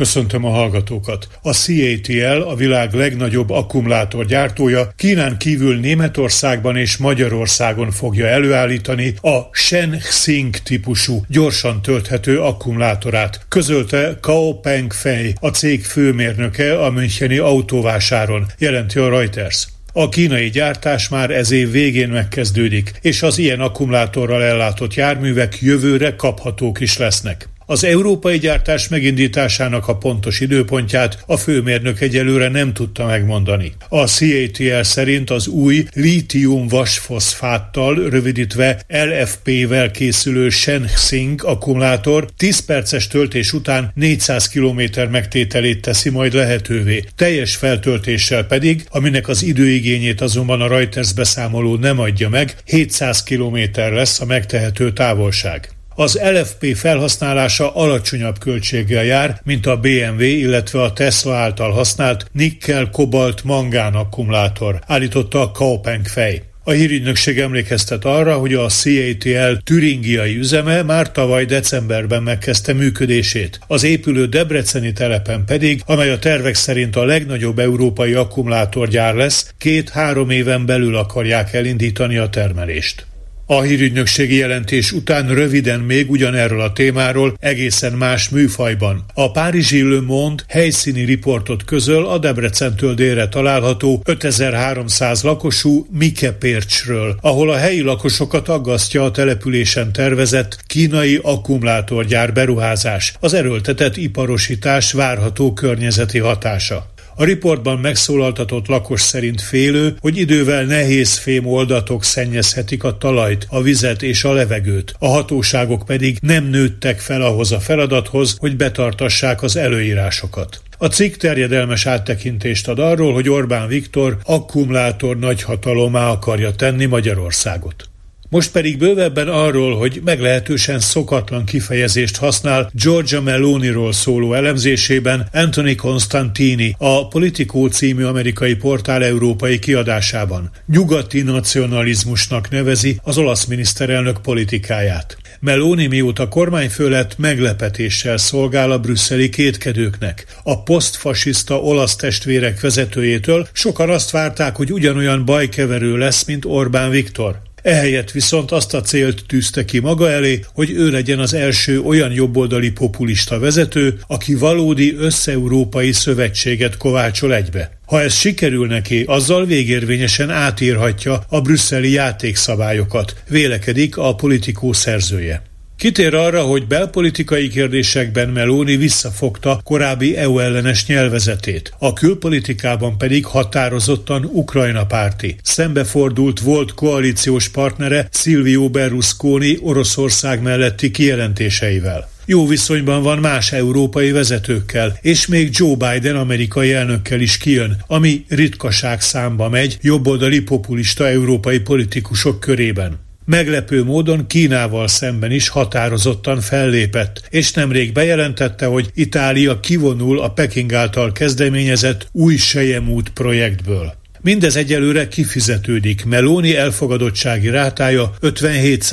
Köszöntöm a hallgatókat! A CATL, a világ legnagyobb akkumulátorgyártója Kínán kívül Németországban és Magyarországon fogja előállítani a Shenxing típusú gyorsan tölthető akkumulátorát, közölte Kao Peng Fei, a cég főmérnöke a Müncheni autóvásáron, jelenti a Reuters. A kínai gyártás már ez év végén megkezdődik, és az ilyen akkumulátorral ellátott járművek jövőre kaphatók is lesznek. Az európai gyártás megindításának a pontos időpontját a főmérnök egyelőre nem tudta megmondani. A CATL szerint az új lítium vasfoszfáttal, rövidítve LFP-vel készülő Shenxing akkumulátor 10 perces töltés után 400 km megtételét teszi majd lehetővé. Teljes feltöltéssel pedig, aminek az időigényét azonban a Reuters beszámoló nem adja meg, 700 km lesz a megtehető távolság. Az LFP felhasználása alacsonyabb költséggel jár, mint a BMW, illetve a Tesla által használt nikkel-kobalt-mangán akkumulátor, állította a Kaupeng fej. A hírügynökség emlékeztet arra, hogy a CATL türingiai üzeme már tavaly decemberben megkezdte működését. Az épülő Debreceni telepen pedig, amely a tervek szerint a legnagyobb európai akkumulátorgyár lesz, két-három éven belül akarják elindítani a termelést. A hírügynökségi jelentés után röviden még ugyanerről a témáról egészen más műfajban. A Párizsi Le Monde helyszíni riportot közöl a Debrecentől délre található 5300 lakosú Mikepércsről, ahol a helyi lakosokat aggasztja a településen tervezett kínai akkumulátorgyár beruházás, az erőltetett iparosítás várható környezeti hatása. A riportban megszólaltatott lakos szerint félő, hogy idővel nehéz fém oldatok szennyezhetik a talajt, a vizet és a levegőt. A hatóságok pedig nem nőttek fel ahhoz a feladathoz, hogy betartassák az előírásokat. A cikk terjedelmes áttekintést ad arról, hogy Orbán Viktor akkumulátor nagyhatalomá akarja tenni Magyarországot. Most pedig bővebben arról, hogy meglehetősen szokatlan kifejezést használ Georgia Meloniról szóló elemzésében Anthony Constantini, a Politico című amerikai portál európai kiadásában. Nyugati nacionalizmusnak nevezi az olasz miniszterelnök politikáját. Meloni mióta kormányfő lett meglepetéssel szolgál a brüsszeli kétkedőknek. A posztfasiszta olasz testvérek vezetőjétől sokan azt várták, hogy ugyanolyan bajkeverő lesz, mint Orbán Viktor. Ehelyett viszont azt a célt tűzte ki maga elé, hogy ő legyen az első olyan jobboldali populista vezető, aki valódi összeurópai szövetséget kovácsol egybe. Ha ez sikerül neki, azzal végérvényesen átírhatja a brüsszeli játékszabályokat, vélekedik a politikó szerzője. Kitér arra, hogy belpolitikai kérdésekben Meloni visszafogta korábbi EU ellenes nyelvezetét, a külpolitikában pedig határozottan Ukrajna párti. Szembefordult volt koalíciós partnere Silvio Berlusconi Oroszország melletti kijelentéseivel jó viszonyban van más európai vezetőkkel, és még Joe Biden amerikai elnökkel is kijön, ami ritkaság számba megy jobboldali populista európai politikusok körében. Meglepő módon Kínával szemben is határozottan fellépett, és nemrég bejelentette, hogy Itália kivonul a Peking által kezdeményezett új Sejemút projektből. Mindez egyelőre kifizetődik, Meloni elfogadottsági rátája 57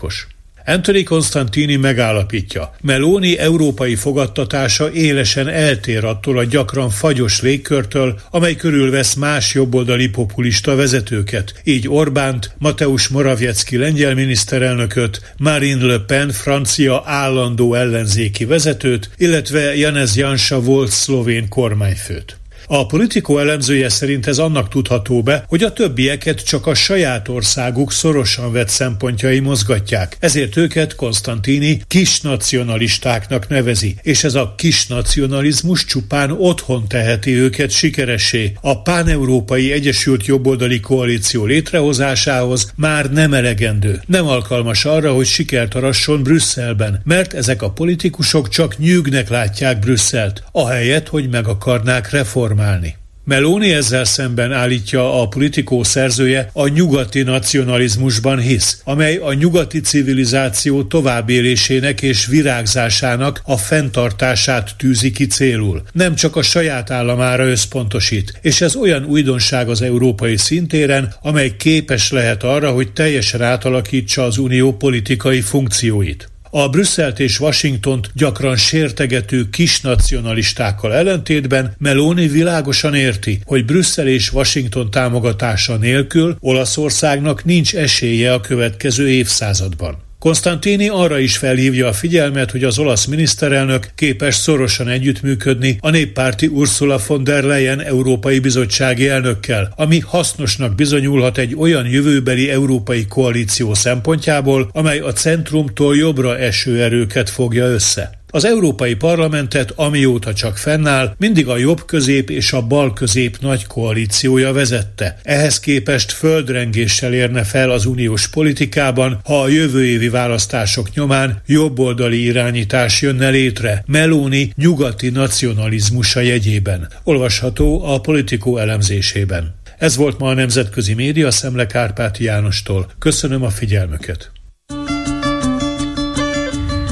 os Anthony Constantini megállapítja, Meloni európai fogadtatása élesen eltér attól a gyakran fagyos légkörtől, amely körülvesz más jobboldali populista vezetőket, így Orbánt, Mateusz Morawiecki lengyel miniszterelnököt, Marine Le Pen francia állandó ellenzéki vezetőt, illetve Janez Jansa volt szlovén kormányfőt. A politikó elemzője szerint ez annak tudható be, hogy a többieket csak a saját országuk szorosan vett szempontjai mozgatják. Ezért őket Konstantini kis nacionalistáknak nevezi, és ez a kis nacionalizmus csupán otthon teheti őket sikeressé. A páneurópai Egyesült Jobboldali Koalíció létrehozásához már nem elegendő. Nem alkalmas arra, hogy sikert arasson Brüsszelben, mert ezek a politikusok csak nyűgnek látják Brüsszelt, ahelyett, hogy meg akarnák reformálni reformálni. Meloni ezzel szemben állítja a politikó szerzője a nyugati nacionalizmusban hisz, amely a nyugati civilizáció továbbélésének és virágzásának a fenntartását tűzi ki célul. Nem csak a saját államára összpontosít, és ez olyan újdonság az európai szintéren, amely képes lehet arra, hogy teljesen átalakítsa az unió politikai funkcióit. A Brüsszelt és Washingtont gyakran sértegető kisnacionalistákkal ellentétben Meloni világosan érti, hogy Brüsszel és Washington támogatása nélkül Olaszországnak nincs esélye a következő évszázadban. Konstantini arra is felhívja a figyelmet, hogy az olasz miniszterelnök képes szorosan együttműködni a néppárti Ursula von der Leyen Európai Bizottsági elnökkel, ami hasznosnak bizonyulhat egy olyan jövőbeli európai koalíció szempontjából, amely a centrumtól jobbra eső erőket fogja össze. Az Európai Parlamentet, amióta csak fennáll, mindig a jobb közép és a bal közép nagy koalíciója vezette. Ehhez képest földrengéssel érne fel az uniós politikában, ha a jövő évi választások nyomán jobboldali irányítás jönne létre, Meloni nyugati nacionalizmusa jegyében. Olvasható a politikó elemzésében. Ez volt ma a Nemzetközi Média Szemle Kárpáti Jánostól. Köszönöm a figyelmüket!